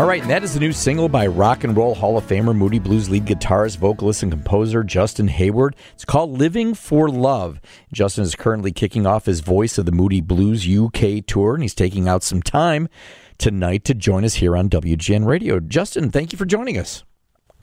All right, and that is the new single by Rock and Roll Hall of Famer, Moody Blues lead guitarist, vocalist, and composer Justin Hayward. It's called Living for Love. Justin is currently kicking off his Voice of the Moody Blues UK tour, and he's taking out some time tonight to join us here on WGN Radio. Justin, thank you for joining us.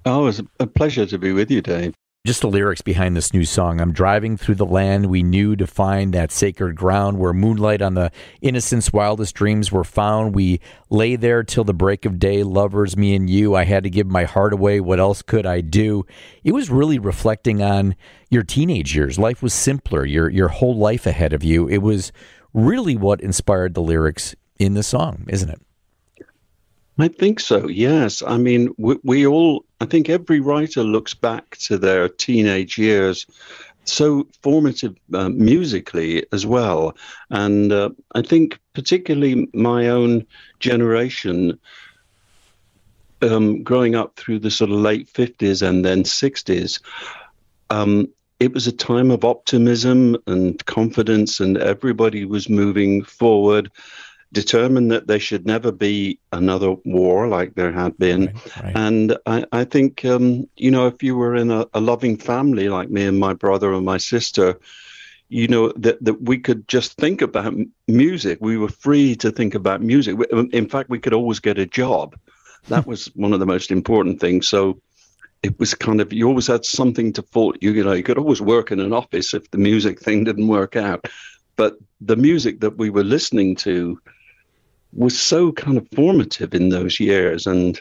Oh, it's a pleasure to be with you, Dave just the lyrics behind this new song. I'm driving through the land we knew to find that sacred ground where moonlight on the innocent's wildest dreams were found. We lay there till the break of day, lovers, me and you. I had to give my heart away. What else could I do? It was really reflecting on your teenage years. Life was simpler, your your whole life ahead of you. It was really what inspired the lyrics in the song, isn't it? I think so. Yes. I mean, we, we all. I think every writer looks back to their teenage years, so formative uh, musically as well. And uh, I think particularly my own generation, um, growing up through the sort of late fifties and then sixties. Um, it was a time of optimism and confidence, and everybody was moving forward determined that there should never be another war like there had been. Right, right. And I, I think, um, you know, if you were in a, a, loving family like me and my brother and my sister, you know, that, that we could just think about music. We were free to think about music. In fact, we could always get a job. That was one of the most important things. So it was kind of, you always had something to fall. You, you know, you could always work in an office if the music thing didn't work out. But the music that we were listening to, was so kind of formative in those years. And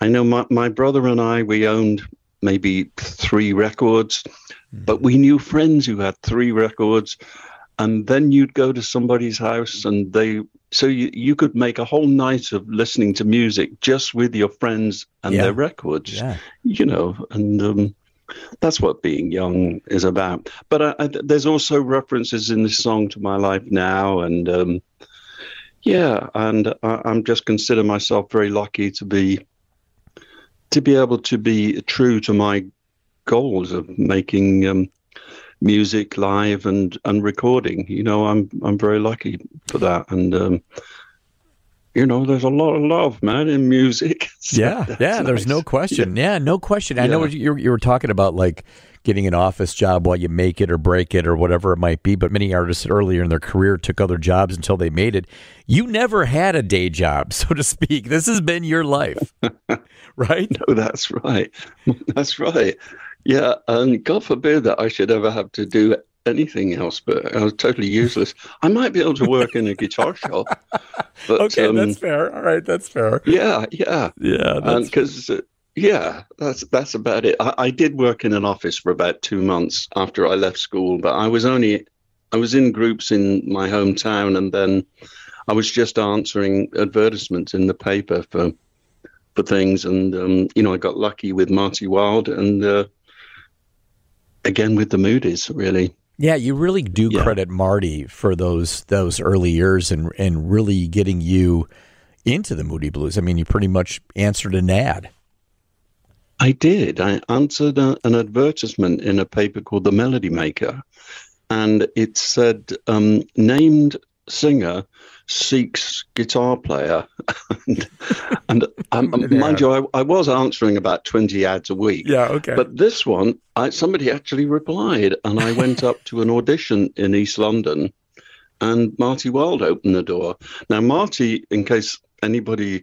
I know my, my brother and I, we owned maybe three records, mm-hmm. but we knew friends who had three records. And then you'd go to somebody's house and they, so you, you could make a whole night of listening to music just with your friends and yeah. their records, yeah. you know, and, um, that's what being young is about. But I, I, there's also references in this song to my life now, and um, yeah, and I, I'm just consider myself very lucky to be to be able to be true to my goals of making um, music live and and recording. You know, I'm I'm very lucky for that, and um, you know, there's a lot of love, man, in music. so yeah, yeah. Nice. There's no question. Yeah, yeah no question. Yeah. I know you you were talking about like getting an office job while you make it or break it or whatever it might be. But many artists earlier in their career took other jobs until they made it. You never had a day job, so to speak. This has been your life, right? No, that's right. That's right. Yeah, and God forbid that I should ever have to do anything else, but I was totally useless. I might be able to work in a guitar shop. But, okay, um, that's fair. All right, that's fair. Yeah, yeah, yeah. Because yeah, that's that's about it. I, I, did work in an office for about two months after I left school, but I was only I was in groups in my hometown, and then I was just answering advertisements in the paper for for things, and um, you know I got lucky with Marty Wilde, and uh, again with the Moody's, really. Yeah, you really do yeah. credit Marty for those those early years and and really getting you into the Moody Blues. I mean, you pretty much answered an ad. I did. I answered a, an advertisement in a paper called The Melody Maker, and it said, um, named singer seeks guitar player. and, and um, yeah. mind you, I, I, was answering about 20 ads a week. Yeah, okay. But this one, I, somebody actually replied, and I went up to an audition in East London, and Marty Wilde opened the door. Now, Marty, in case anybody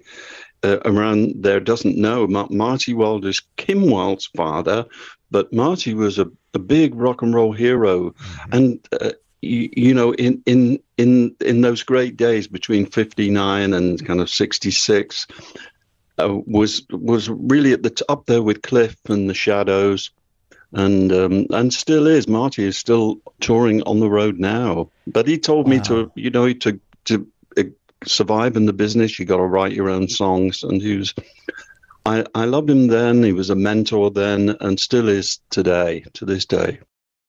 uh, around there doesn't know, Ma- Marty Wilde is Kim Wilde's father, but Marty was a, a big rock and roll hero, mm-hmm. and uh, you, you, know, in in in in those great days between '59 and kind of '66, uh, was was really at the t- up there with Cliff and the Shadows, and um, and still is. Marty is still touring on the road now, but he told wow. me to, you know, to to survive in the business, you got to write your own songs. And he was, I, I loved him then. He was a mentor then, and still is today, to this day.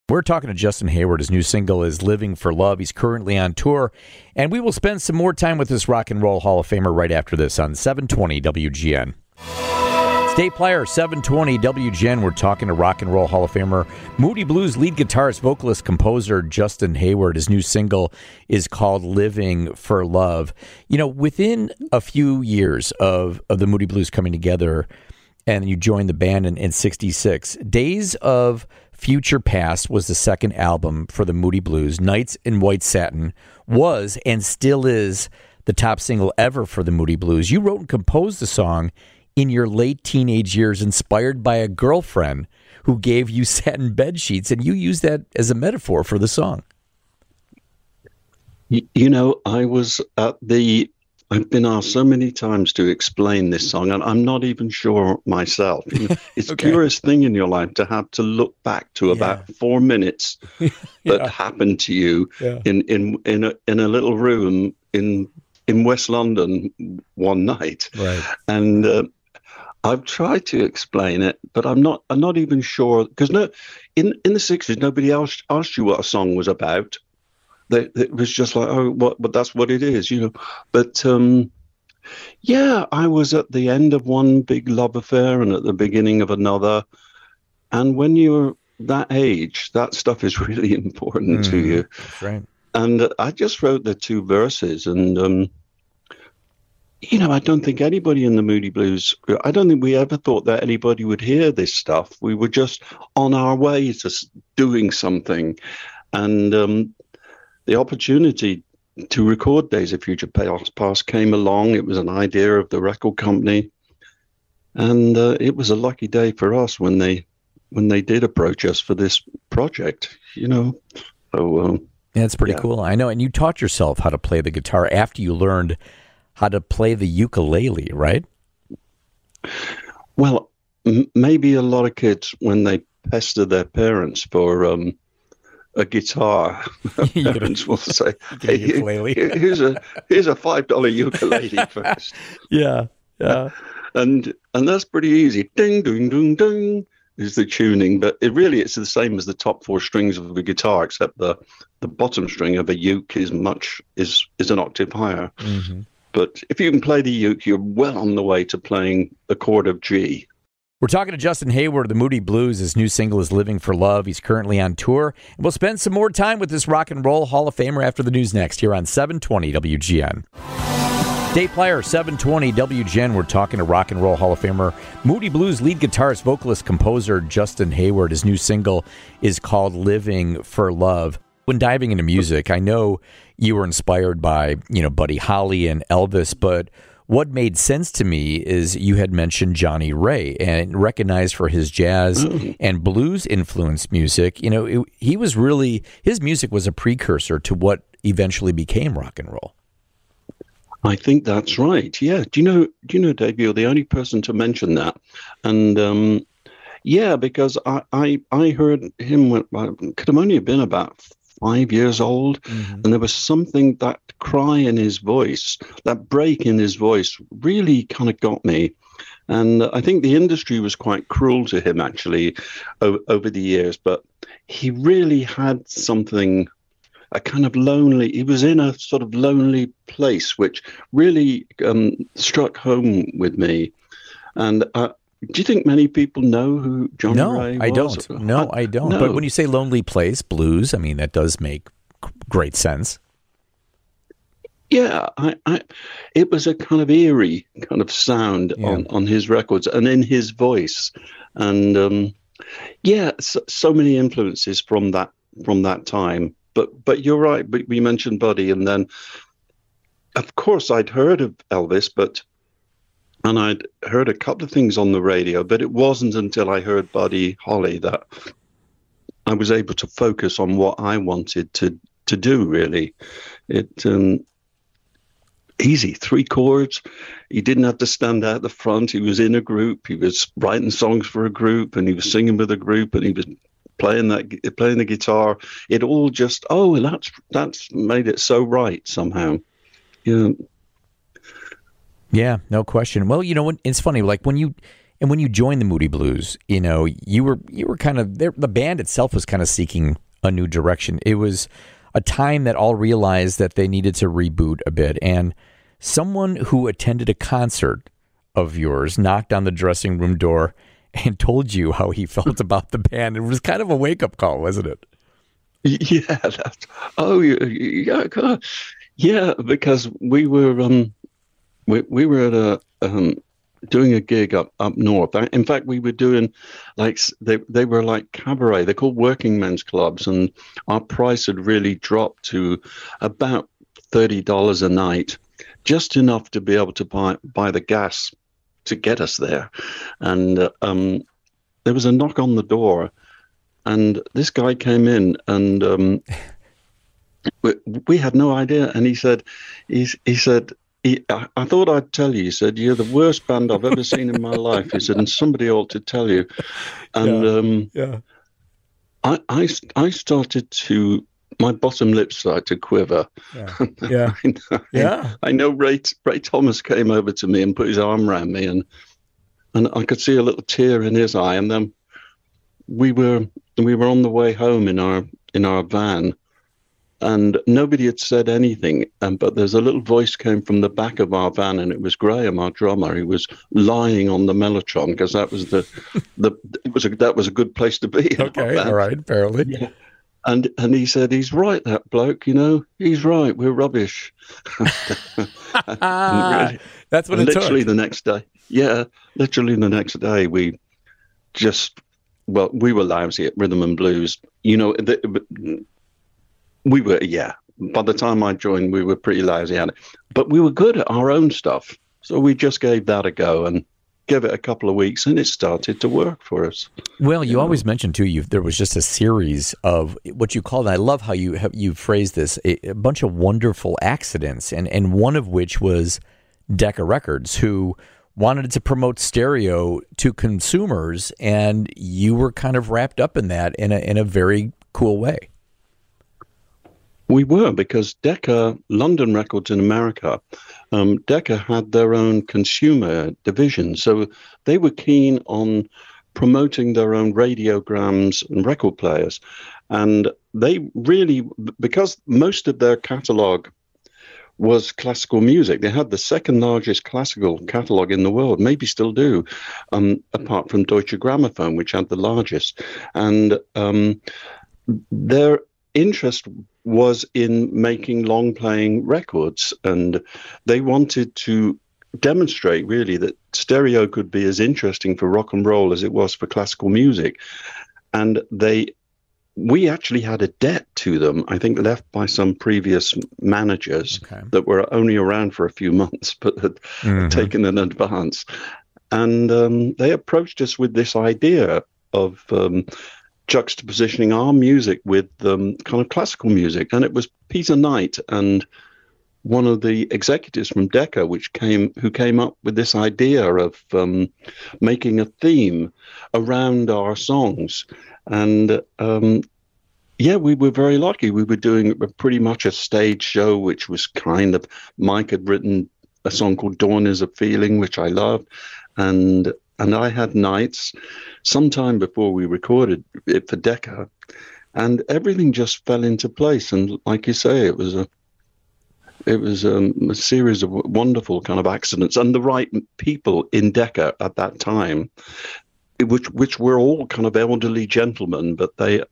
We're talking to Justin Hayward. His new single is Living for Love. He's currently on tour, and we will spend some more time with this Rock and Roll Hall of Famer right after this on 720 WGN. Dave Plier 720 WGN. We're talking to Rock and Roll Hall of Famer, Moody Blues lead guitarist, vocalist, composer Justin Hayward. His new single is called Living for Love. You know, within a few years of, of the Moody Blues coming together, and you joined the band in, in 66, Days of Future Past was the second album for the Moody Blues. Nights in White Satin was and still is the top single ever for the Moody Blues. You wrote and composed the song in your late teenage years inspired by a girlfriend who gave you satin bed sheets, and you use that as a metaphor for the song. You know, I was at the. I've been asked so many times to explain this song, and I'm not even sure myself. It's okay. a curious thing in your life to have to look back to about yeah. four minutes yeah. that happened to you yeah. in in in a, in a little room in in West London one night, right. and uh, I've tried to explain it, but I'm not. I'm not even sure because no, in in the sixties, nobody else asked you what a song was about. They, it was just like, oh, what? But that's what it is, you know. But um, yeah, I was at the end of one big love affair and at the beginning of another, and when you're that age, that stuff is really important mm, to you. right. And I just wrote the two verses, and um, you know, I don't think anybody in the Moody Blues, I don't think we ever thought that anybody would hear this stuff. We were just on our way to doing something. And um, the opportunity to record Days of Future Past came along. It was an idea of the record company. And uh, it was a lucky day for us when they when they did approach us for this project, you know. So, um, yeah, it's pretty yeah. cool. I know. And you taught yourself how to play the guitar after you learned – how to play the ukulele, right? Well, m- maybe a lot of kids, when they pester their parents for um, a guitar, parents will say, hey, here's a here's a five dollar ukulele first. yeah, yeah. And and that's pretty easy. Ding, ding, ding, ding is the tuning, but it really it's the same as the top four strings of a guitar, except the the bottom string of a uke is much is is an octave higher. Mm-hmm. But if you can play the uke, you're well on the way to playing the chord of G. We're talking to Justin Hayward of the Moody Blues. His new single is Living for Love. He's currently on tour. And we'll spend some more time with this rock and roll Hall of Famer after the news next here on 720 WGN. Dave Plier 720 WGN. We're talking to Rock and Roll Hall of Famer, Moody Blues lead guitarist, vocalist, composer Justin Hayward. His new single is called Living for Love. When diving into music, I know you were inspired by, you know, Buddy Holly and Elvis, but what made sense to me is you had mentioned Johnnie Ray and recognized for his jazz mm-hmm. and blues influenced music. You know, it, he was really his music was a precursor to what eventually became rock and roll. I think that's right. Yeah. Do you know? Do you know, Dave? You're the only person to mention that, and um, yeah, because I, I I heard him when I could have only been about five years old, mm-hmm. and there was something that cry in his voice, that break in his voice, really kind of got me. And I think the industry was quite cruel to him actually o- over the years, but he really had something, a kind of lonely, he was in a sort of lonely place, which really um, struck home with me. And uh, do you think many people know who John no, Ray was? I don't. No, I don't. No. But when you say lonely place, blues, I mean that does make great sense. Yeah, I, I, it was a kind of eerie kind of sound yeah. on, on his records and in his voice, and um, yeah, so, so, many influences from that from that time. But but you're right. We mentioned Buddy, and then of course I'd heard of Elvis, but and I'd heard a couple of things on the radio, but it wasn't until I heard Buddy Holly that I was able to focus on what I wanted to to do. Really, it um, easy three chords. He didn't have to stand out the front. He was in a group. He was writing songs for a group, and he was singing with a group, and he was playing that playing the guitar. It all just oh, that's that's made it so right somehow. Yeah. Yeah, no question. Well, you know, it's funny. Like when you and when you joined the Moody Blues, you know, you were you were kind of the band itself was kind of seeking a new direction. It was a time that all realized that they needed to reboot a bit, and someone who attended a concert of yours knocked on the dressing room door and told you how he felt about the band. It was kind of a wake up call, wasn't it? Yeah. Oh, yeah. Yeah, because we were um, we we were at a um, doing a gig up up north. In fact, we were doing like they they were like cabaret. They're called working men's clubs, and our price had really dropped to about thirty dollars a night, just enough to be able to buy buy the gas to get us there. And uh, um, there was a knock on the door, and this guy came in, and um, we, we had no idea. And he said, he, he said he, I, I, thought I'd tell you. He said, You're the worst band I've ever seen in my life. He said, And somebody ought to tell you. And yeah. Um, yeah. I, I, I started to, my bottom lip started to quiver. Yeah. Yeah. I, know, yeah. I know Ray, Ray Thomas came over to me and put his arm around me, and, and I could see a little tear in his eye. And then we were, we were on the way home in our, in our van and nobody had said anything. Um, but there's a little voice came from the back of our van, and it was Graham, our drummer. He was lying on the mellotron because that was the the it was a, that was a good place to be. Okay, all right, fairly. Yeah. And and he said he's right, that bloke. You know, he's right. We're rubbish. really, That's what it literally took. the next day. Yeah, literally the next day we just well we were lousy at rhythm and blues. You know, the, we were, yeah. By the time I joined, we were pretty lousy at it, but we were good at our own stuff. So we just gave that a go and gave it a couple of weeks, and it started to work for us. Well, you always mentioned too. You there was just a series of what you called. I love how you have you phrased this a, a bunch of wonderful accidents, and and one of which was Decca Records, who wanted to promote stereo to consumers, and you were kind of wrapped up in that in a in a very cool way. We were because Decca, London Records in America, um, Decca had their own consumer division. So they were keen on promoting their own radiograms and record players. And they really, because most of their catalog was classical music. They had the second largest classical catalog in the world, maybe still do, um, apart from Deutsche Grammophon, which had the largest. And um, their interest was in making long playing records. And they wanted to demonstrate really that stereo could be as interesting for rock and roll as it was for classical music. And they we actually had a debt to them, I think left by some previous managers okay. that were only around for a few months but had mm-hmm. taken an advance. And um, they approached us with this idea of um, juxtapositioning our music with um, kind of classical music. And it was Peter Knight and one of the executives from Decca, which came who came up with this idea of um, making a theme around our songs. And um, yeah, we were very lucky. We were doing pretty much a stage show, which was kind of Mike had written a song called "Dawn Is a Feeling," which I loved, and and I had nights sometime before we recorded it for Decca, and everything just fell into place. And like you say, it was a it was um, a series of wonderful kind of accidents and the right people in Decca at that time, which which were all kind of elderly gentlemen, but they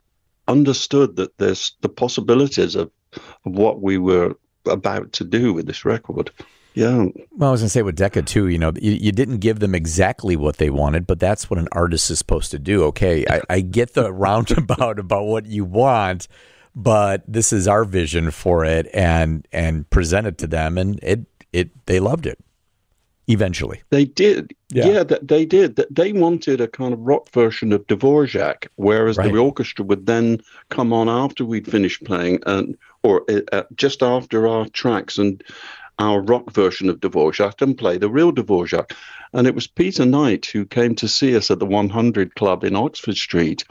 understood that there's the possibilities of, of what we were about to do with this record. Yeah. Well, I was going to say with Decca too, you know, you, you, didn't give them exactly what they wanted, but that's what an artist is supposed to do. Okay, I, I get the roundabout about what you want, but this is our vision for it, and and present it to them, and it it they loved it. Eventually, they did. Yeah, yeah they did. They wanted a kind of rock version of Dvorak, whereas right. the orchestra would then come on after we'd finished playing, and or uh, just after our tracks and our rock version of Dvorak and play the real Dvorak. And it was Peter Knight who came to see us at the 100 Club in Oxford Street,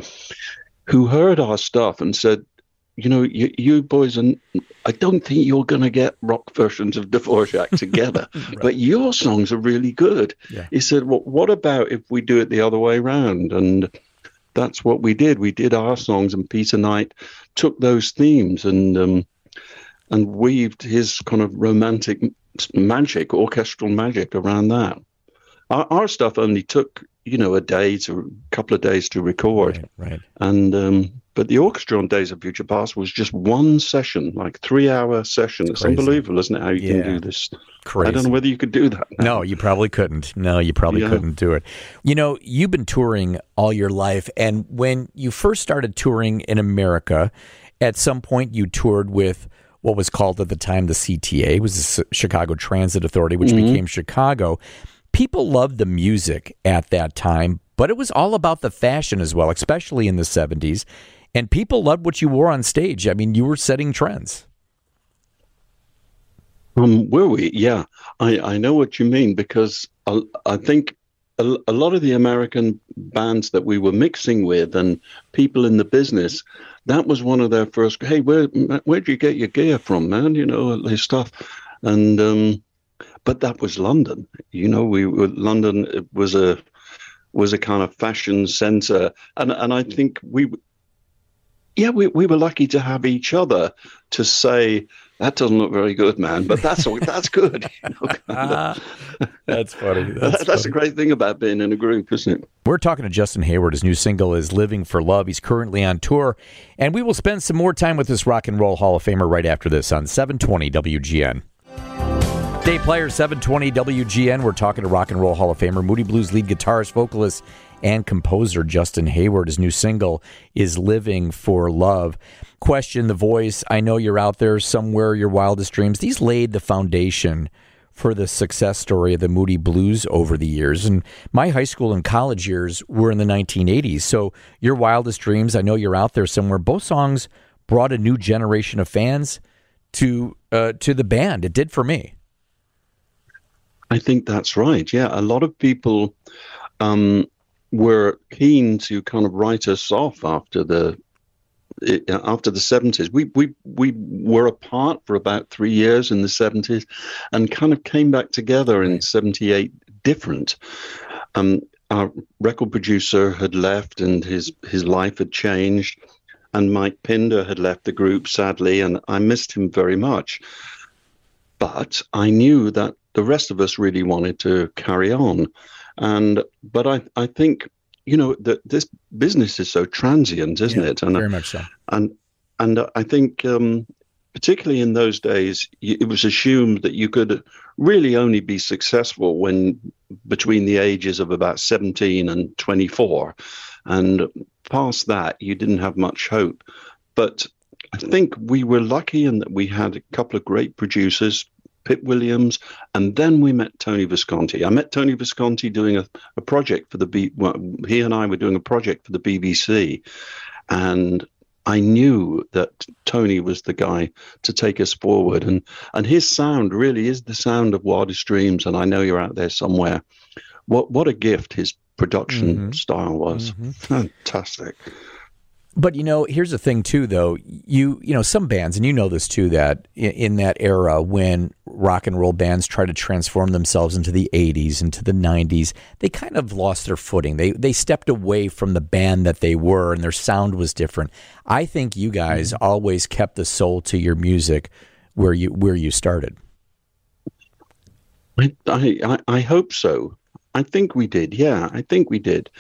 who heard our stuff and said, you know, you, you boys, and I don't think you're going to get rock versions of Dvorak together, right. but your songs are really good. Yeah. He said, well, what about if we do it the other way around? And that's what we did. We did our songs, and Peter Knight took those themes and um, and weaved his kind of romantic magic, orchestral magic around that. our, our stuff only took you know a day to a couple of days to record, right? right. And um, but the orchestra on Days of Future Past was just one session, like three hour session. It's, it's unbelievable, isn't it? How you yeah. can do this. Crazy. I don't know whether you could do that. Now. No, you probably couldn't. No, you probably yeah. couldn't do it. You know, you've been touring all your life, and when you first started touring in America, at some point you toured with what was called at the time the CTA, was the Chicago Transit Authority, which mm-hmm. became Chicago. People loved the music at that time, but it was all about the fashion as well, especially in the 70s. And people loved what you wore on stage. I mean, you were setting trends. Um, were we? Yeah, I, I know what you mean because I, I think a, a, lot of the American bands that we were mixing with and people in the business, that was one of their first. Hey, where where'd you get your gear from, man? You know, this stuff, and um, but that was London. You know, we were London was a was a kind of fashion center, and and I think we. Yeah, we, we were lucky to have each other to say that doesn't look very good, man. But that's that's good. You know, ah, that's funny. That's, that's funny. a great thing about being in a group, isn't it? We're talking to Justin Hayward. His new single is "Living for Love." He's currently on tour, and we will spend some more time with this rock and roll Hall of Famer right after this on 720 WGN. Dave Plier 720 WGN. We're talking to Rock and Roll Hall of Famer, Moody Blues lead guitarist, vocalist, and composer Justin Hayward. His new single is Living for Love question the voice. I know you're out there somewhere, your wildest dreams. These laid the foundation for the success story of the Moody Blues over the years. And my high school and college years were in the 1980s. So, Your Wildest Dreams, I know you're out there somewhere. Both songs brought a new generation of fans to uh, to the band. It did for me. I think that's right. Yeah, a lot of people um, were keen to kind of write us off after the after the 70s. We, we, we were apart for about three years in the 70s and kind of came back together in 78 different. Um, our record producer had left and his, his life had changed. And Mike Pinder had left the group, sadly, and I missed him very much. But I knew that the rest of us really wanted to carry on. And but I, I think you know, that this business is so transient, isn't yeah, it? And, very much so. And and I think, um, particularly in those days, it was assumed that you could really only be successful when between the ages of about 17 and 24, and past that, you didn't have much hope. But I think we were lucky in that we had a couple of great producers, Pip Williams, and then we met Tony Visconti. I met Tony Visconti doing a, a project for the B. Well, he and I were doing a project for the BBC, and I knew that Tony was the guy to take us forward, and and his sound really is the sound of Wildest Dreams. And I know you're out there somewhere. What what a gift his production mm-hmm. style was. Mm-hmm. Fantastic. But you know, here's the thing too, though. You you know some bands, and you know this too, that in, in, that era when rock and roll bands try to transform themselves into the '80s, into the '90s, they kind of lost their footing. They they stepped away from the band that they were, and their sound was different. I think you guys mm-hmm. always kept the soul to your music where you where you started. I I, I hope so. I think we did. Yeah, I think we did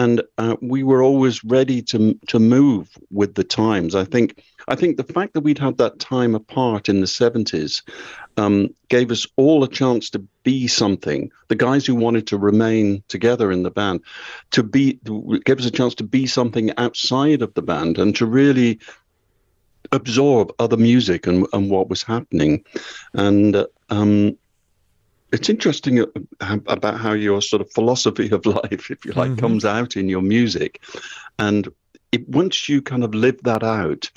and uh, we were always ready to to move with the times. I think I think the fact that we'd had that time apart in the seventies um, gave us all a chance to be something. The guys who wanted to remain together in the band, to be gave us a chance to be something outside of the band and to really absorb other music and, and what was happening, and. Uh, um, it's interesting uh, about how your sort of philosophy of life, if you like, mm-hmm. comes out in your music, and it, once you kind of live that out,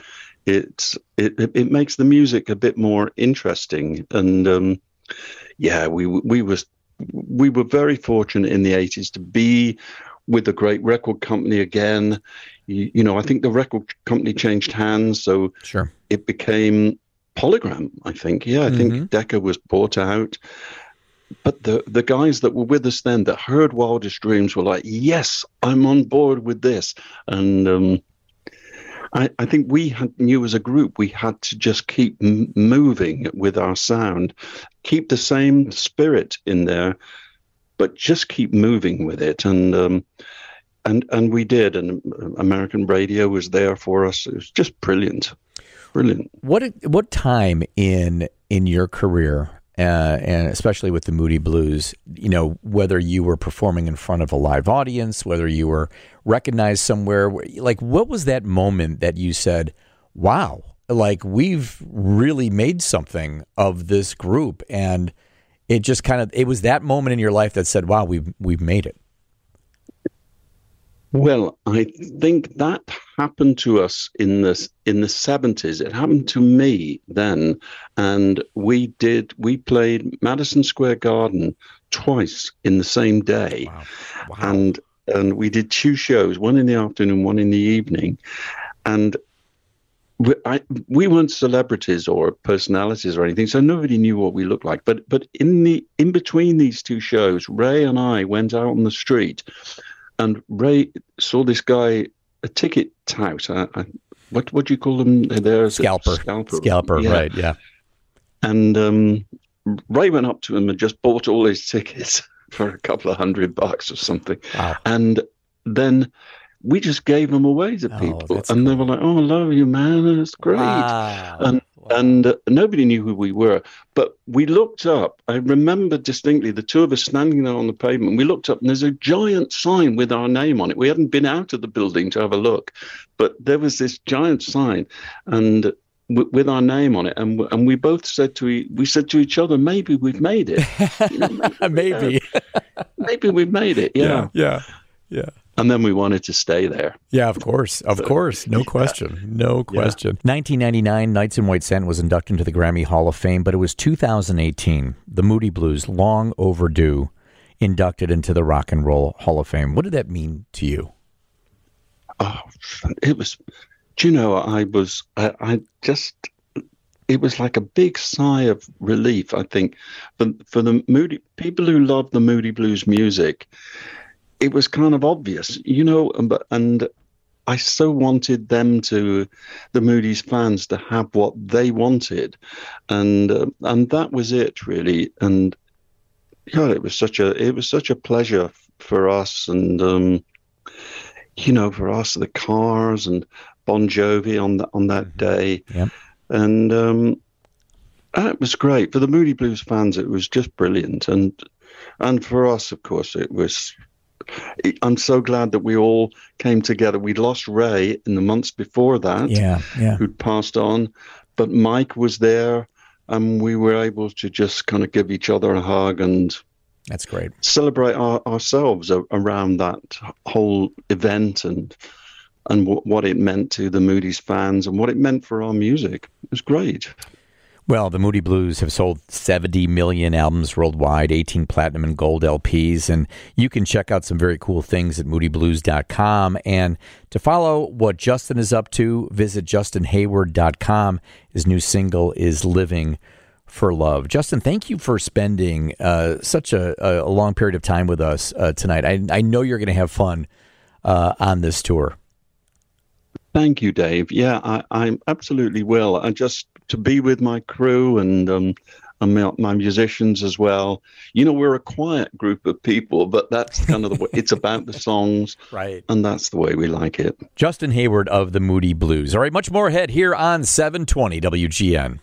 it's it it makes the music a bit more interesting. And um, yeah, we we was we were very fortunate in the eighties to be with a great record company again. You, you, know, I think the record company changed hands, so sure. it became Polygram. I think, yeah, I mm-hmm. think Decca was bought out, but the the guys that were with us then that heard Wildest Dreams were like, "Yes, I'm on board with this," and um, I, I, think we had, knew as a group we had to just keep m- moving with our sound, keep the same spirit in there, but just keep moving with it. And um, and and we did. And American radio was there for us. It was just brilliant, brilliant. What what time in in your career uh, and especially with the Moody Blues, you know, whether you were performing in front of a live audience, whether you were recognized somewhere, like what was that moment that you said, wow, like we've really made something of this group and it just kind of it was that moment in your life that said, wow, we've we've made it. Well, I think that happened to us in the in the seventies. It happened to me then, and we did we played Madison Square Garden twice in the same day, wow. Wow. and and we did two shows, one in the afternoon, one in the evening, and. We, I, we weren't celebrities or personalities or anything, so nobody knew what we looked like. But but in the in between these two shows, Ray and I went out on the street and Ray saw this guy, a ticket tout. I, I, what what do you call them? There, scalper, scalper, scalper. Yeah. Right? Yeah. And um, Ray went up to him and just bought all his tickets for a couple of hundred bucks or something. Wow. And then we just gave them away to oh, people, oh, and cool. they were like, "Oh, I love you, man. That's great." Wow. And and uh, nobody knew who we were. But we looked up. I remember distinctly the two of us standing there on the pavement. We looked up, and there's a giant sign with our name on it. We hadn't been out of the building to have a look, but there was this giant sign, and w- with our name on it, and and we both said to e- we said to each other, maybe we've made it. You know, maybe, maybe. maybe we've made it. Yeah, yeah, yeah. yeah and then we wanted to stay there. Yeah, of course, of so, course, no yeah. question, no question. Yeah. 1999, Nights in White Satin was inducted into the Grammy Hall of Fame, but it was 2018, the Moody Blues, long overdue, inducted into the Rock and Roll Hall of Fame. What did that mean to you? Oh, it was. Do you know? I was. I, I just. It was like a big sigh of relief. I think for for the Moody people who love the Moody Blues music it was kind of obvious, you know, and, and I so wanted them to, the Moody's fans, to have what they wanted, and uh, and that was it really. And yeah, it was such a it was such a pleasure for us, and um, you know, for us the Cars and Bon Jovi on that on that mm-hmm. day, yep. and um, it was great for the Moody Blues fans. It was just brilliant, and and for us, of course, it was I'm so glad that we all came together. We lost Ray in the months before that, yeah, yeah. who'd passed on, but Mike was there, and we were able to just kind of give each other a hug and that's great. Celebrate our, ourselves around that whole event and and w- what it meant to the Moody's fans and what it meant for our music. It was great. Well, the Moody Blues have sold 70 million albums worldwide, 18 platinum and gold LPs, and you can check out some very cool things at moodyblues.com. And to follow what Justin is up to, visit justinhayward.com. His new single is Living for Love. Justin, thank you for spending uh, such a, a, long period of time with us uh, tonight. I, I, know you're going to have fun uh, on this tour. Thank you, Dave. Yeah, I, I absolutely will. I just to be with my crew and um, and my, my, musicians as well. You know, we're a quiet group of people, but that's kind of the way it's about the songs, right? And that's the way we like it. Justin Hayward of the Moody Blues. All right, much more ahead here on 720 WGN.